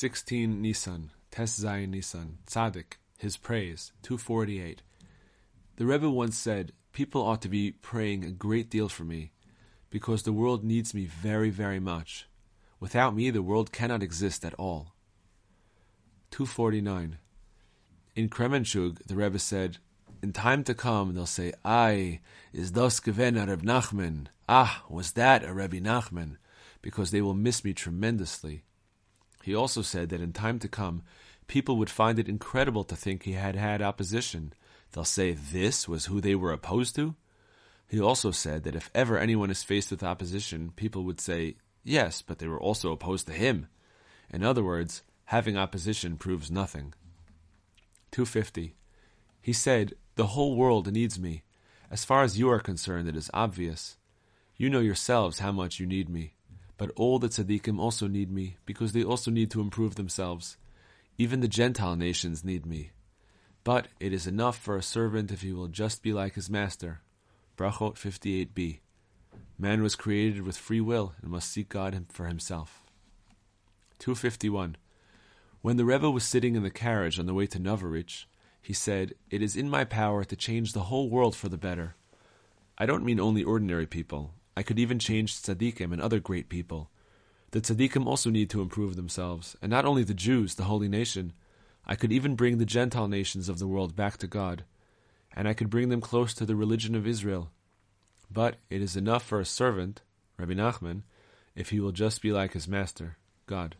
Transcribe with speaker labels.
Speaker 1: 16 Nisan, Tes Zayin Nisan, Tzaddik, his praise, 248. The Rebbe once said, People ought to be praying a great deal for me, because the world needs me very, very much. Without me, the world cannot exist at all. 249. In Kremenchug, the Rebbe said, In time to come, they'll say, Ay, is das gewen a Reb Nachman? Ah, was that a Rebbe Nachman? Because they will miss me tremendously. He also said that in time to come, people would find it incredible to think he had had opposition. They'll say this was who they were opposed to? He also said that if ever anyone is faced with opposition, people would say, yes, but they were also opposed to him. In other words, having opposition proves nothing. 250. He said, The whole world needs me. As far as you are concerned, it is obvious. You know yourselves how much you need me. But all the tzaddikim also need me, because they also need to improve themselves. Even the Gentile nations need me. But it is enough for a servant if he will just be like his master. Brachot 58b. Man was created with free will and must seek God for himself. 251. When the Rebbe was sitting in the carriage on the way to Novarič, he said, It is in my power to change the whole world for the better. I don't mean only ordinary people. I could even change tzaddikim and other great people. The tzaddikim also need to improve themselves, and not only the Jews, the holy nation. I could even bring the Gentile nations of the world back to God, and I could bring them close to the religion of Israel. But it is enough for a servant, Rabbi Nachman, if he will just be like his master, God.